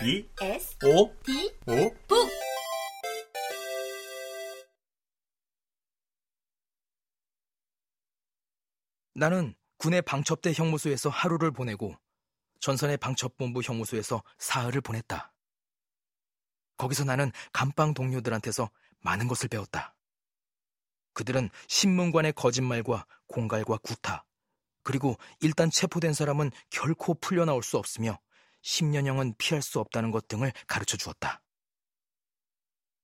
B S O D O 북 나는 군의 방첩대 형무소에서 하루를 보내고 전선의 방첩본부 형무소에서 사흘을 보냈다. 거기서 나는 감방 동료들한테서 많은 것을 배웠다. 그들은 신문관의 거짓말과 공갈과 구타, 그리고 일단 체포된 사람은 결코 풀려나올 수 없으며 10년형은 피할 수 없다는 것 등을 가르쳐 주었다.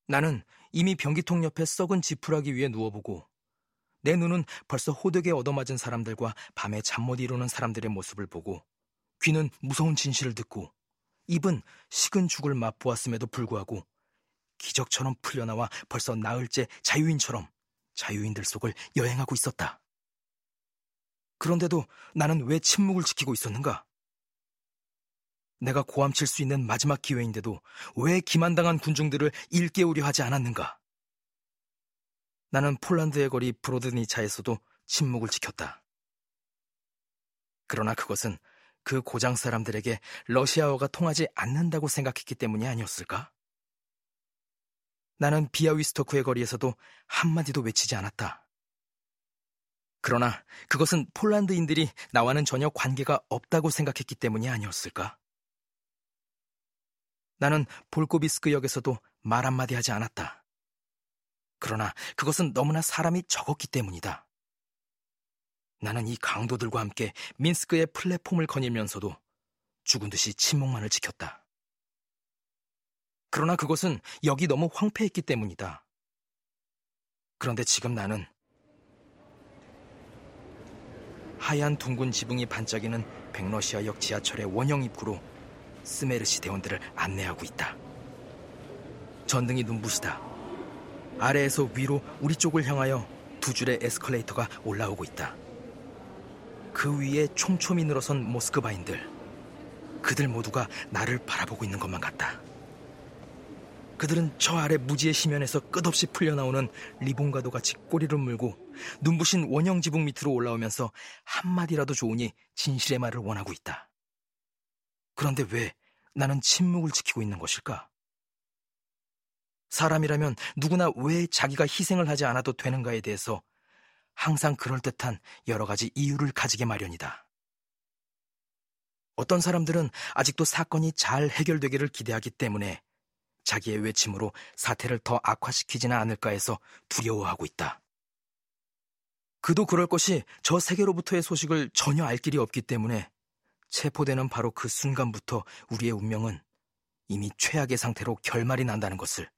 나는 이미 변기통 옆에 썩은 지푸라기 위에 누워보고 내 눈은 벌써 호되게 얻어맞은 사람들과 밤에 잠 못 이루는 사람들의 모습을 보고 귀는 무서운 진실을 듣고 입은 식은 죽을 맛보았음에도 불구하고 기적처럼 풀려나와 벌써 나흘째 자유인처럼 자유인들 속을 여행하고 있었다. 그런데도 나는 왜 침묵을 지키고 있었는가? 내가 고함칠 수 있는 마지막 기회인데도 왜 기만당한 군중들을 일깨우려 하지 않았는가? 나는 폴란드의 거리 브로드니차에서도 침묵을 지켰다. 그러나 그것은 그 고장 사람들에게 러시아어가 통하지 않는다고 생각했기 때문이 아니었을까? 나는 비아위스토크의 거리에서도 한마디도 외치지 않았다. 그러나 그것은 폴란드인들이 나와는 전혀 관계가 없다고 생각했기 때문이 아니었을까? 나는 볼코비스크 역에서도 말 한마디 하지 않았다. 그러나 그것은 너무나 사람이 적었기 때문이다. 나는 이 강도들과 함께 민스크의 플랫폼을 거닐면서도 죽은 듯이 침묵만을 지켰다. 그러나 그것은 여기 너무 황폐했기 때문이다. 그런데 지금 나는 하얀 둥근 지붕이 반짝이는 백러시아역 지하철의 원형 입구로 스메르시 대원들을 안내하고 있다. 전등이 눈부시다. 아래에서 위로 우리 쪽을 향하여 두 줄의 에스컬레이터가 올라오고 있다. 그 위에 촘촘히 늘어선 모스크바인들. 그들 모두가 나를 바라보고 있는 것만 같다. 그들은 저 아래 무지의 심연에서 끝없이 풀려나오는 리본가도 같이 꼬리를 물고 눈부신 원형 지붕 밑으로 올라오면서 한마디라도 좋으니 진실의 말을 원하고 있다. 그런데 왜 나는 침묵을 지키고 있는 것일까? 사람이라면 누구나 왜 자기가 희생을 하지 않아도 되는가에 대해서 항상 그럴듯한 여러 가지 이유를 가지게 마련이다. 어떤 사람들은 아직도 사건이 잘 해결되기를 기대하기 때문에 자기의 외침으로 사태를 더 악화시키지는 않을까 해서 두려워하고 있다. 그도 그럴 것이 저 세계로부터의 소식을 전혀 알 길이 없기 때문에 체포되는 바로 그 순간부터 우리의 운명은 이미 최악의 상태로 결말이 난다는 것을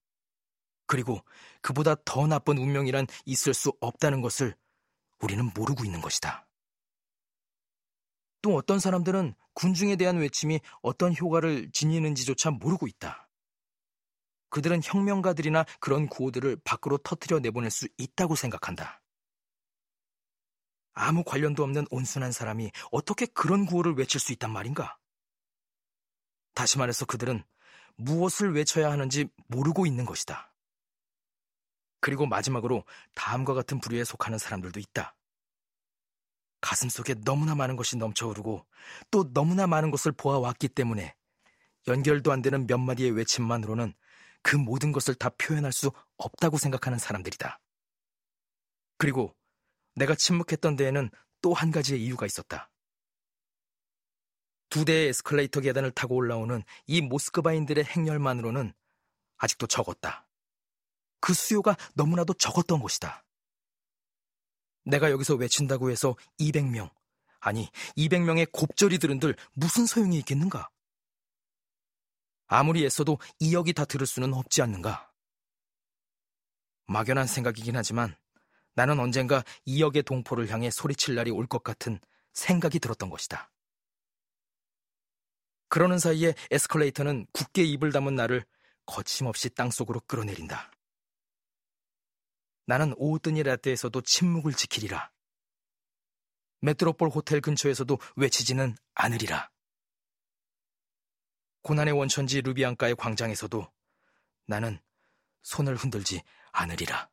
그리고 그보다 더 나쁜 운명이란 있을 수 없다는 것을 우리는 모르고 있는 것이다. 또 어떤 사람들은 군중에 대한 외침이 어떤 효과를 지니는지조차 모르고 있다. 그들은 혁명가들이나 그런 구호들을 밖으로 터트려 내보낼 수 있다고 생각한다. 아무 관련도 없는 온순한 사람이 어떻게 그런 구호를 외칠 수 있단 말인가? 다시 말해서 그들은 무엇을 외쳐야 하는지 모르고 있는 것이다. 그리고 마지막으로 다음과 같은 부류에 속하는 사람들도 있다. 가슴 속에 너무나 많은 것이 넘쳐흐르고 또 너무나 많은 것을 보아왔기 때문에 연결도 안 되는 몇 마디의 외침만으로는 그 모든 것을 다 표현할 수 없다고 생각하는 사람들이다. 그리고 내가 침묵했던 데에는 또 한 가지의 이유가 있었다. 두 대의 에스컬레이터 계단을 타고 올라오는 이 모스크바인들의 행렬만으로는 아직도 적었다. 그 수요가 너무나도 적었던 것이다. 내가 여기서 외친다고 해서 200명, 아니 200명의 곱절이 들은들 무슨 소용이 있겠는가? 아무리 애써도 2억이 다 들을 수는 없지 않는가? 막연한 생각이긴 하지만 나는 언젠가 2억의 동포를 향해 소리칠 날이 올 것 같은 생각이 들었던 것이다. 그러는 사이에 에스컬레이터는 굳게 입을 담은 나를 거침없이 땅속으로 끌어내린다. 나는 오뜨니 라떼에서도 침묵을 지키리라. 메트로폴 호텔 근처에서도 외치지는 않으리라. 고난의 원천지 루비앙가의 광장에서도 나는 손을 흔들지 않으리라.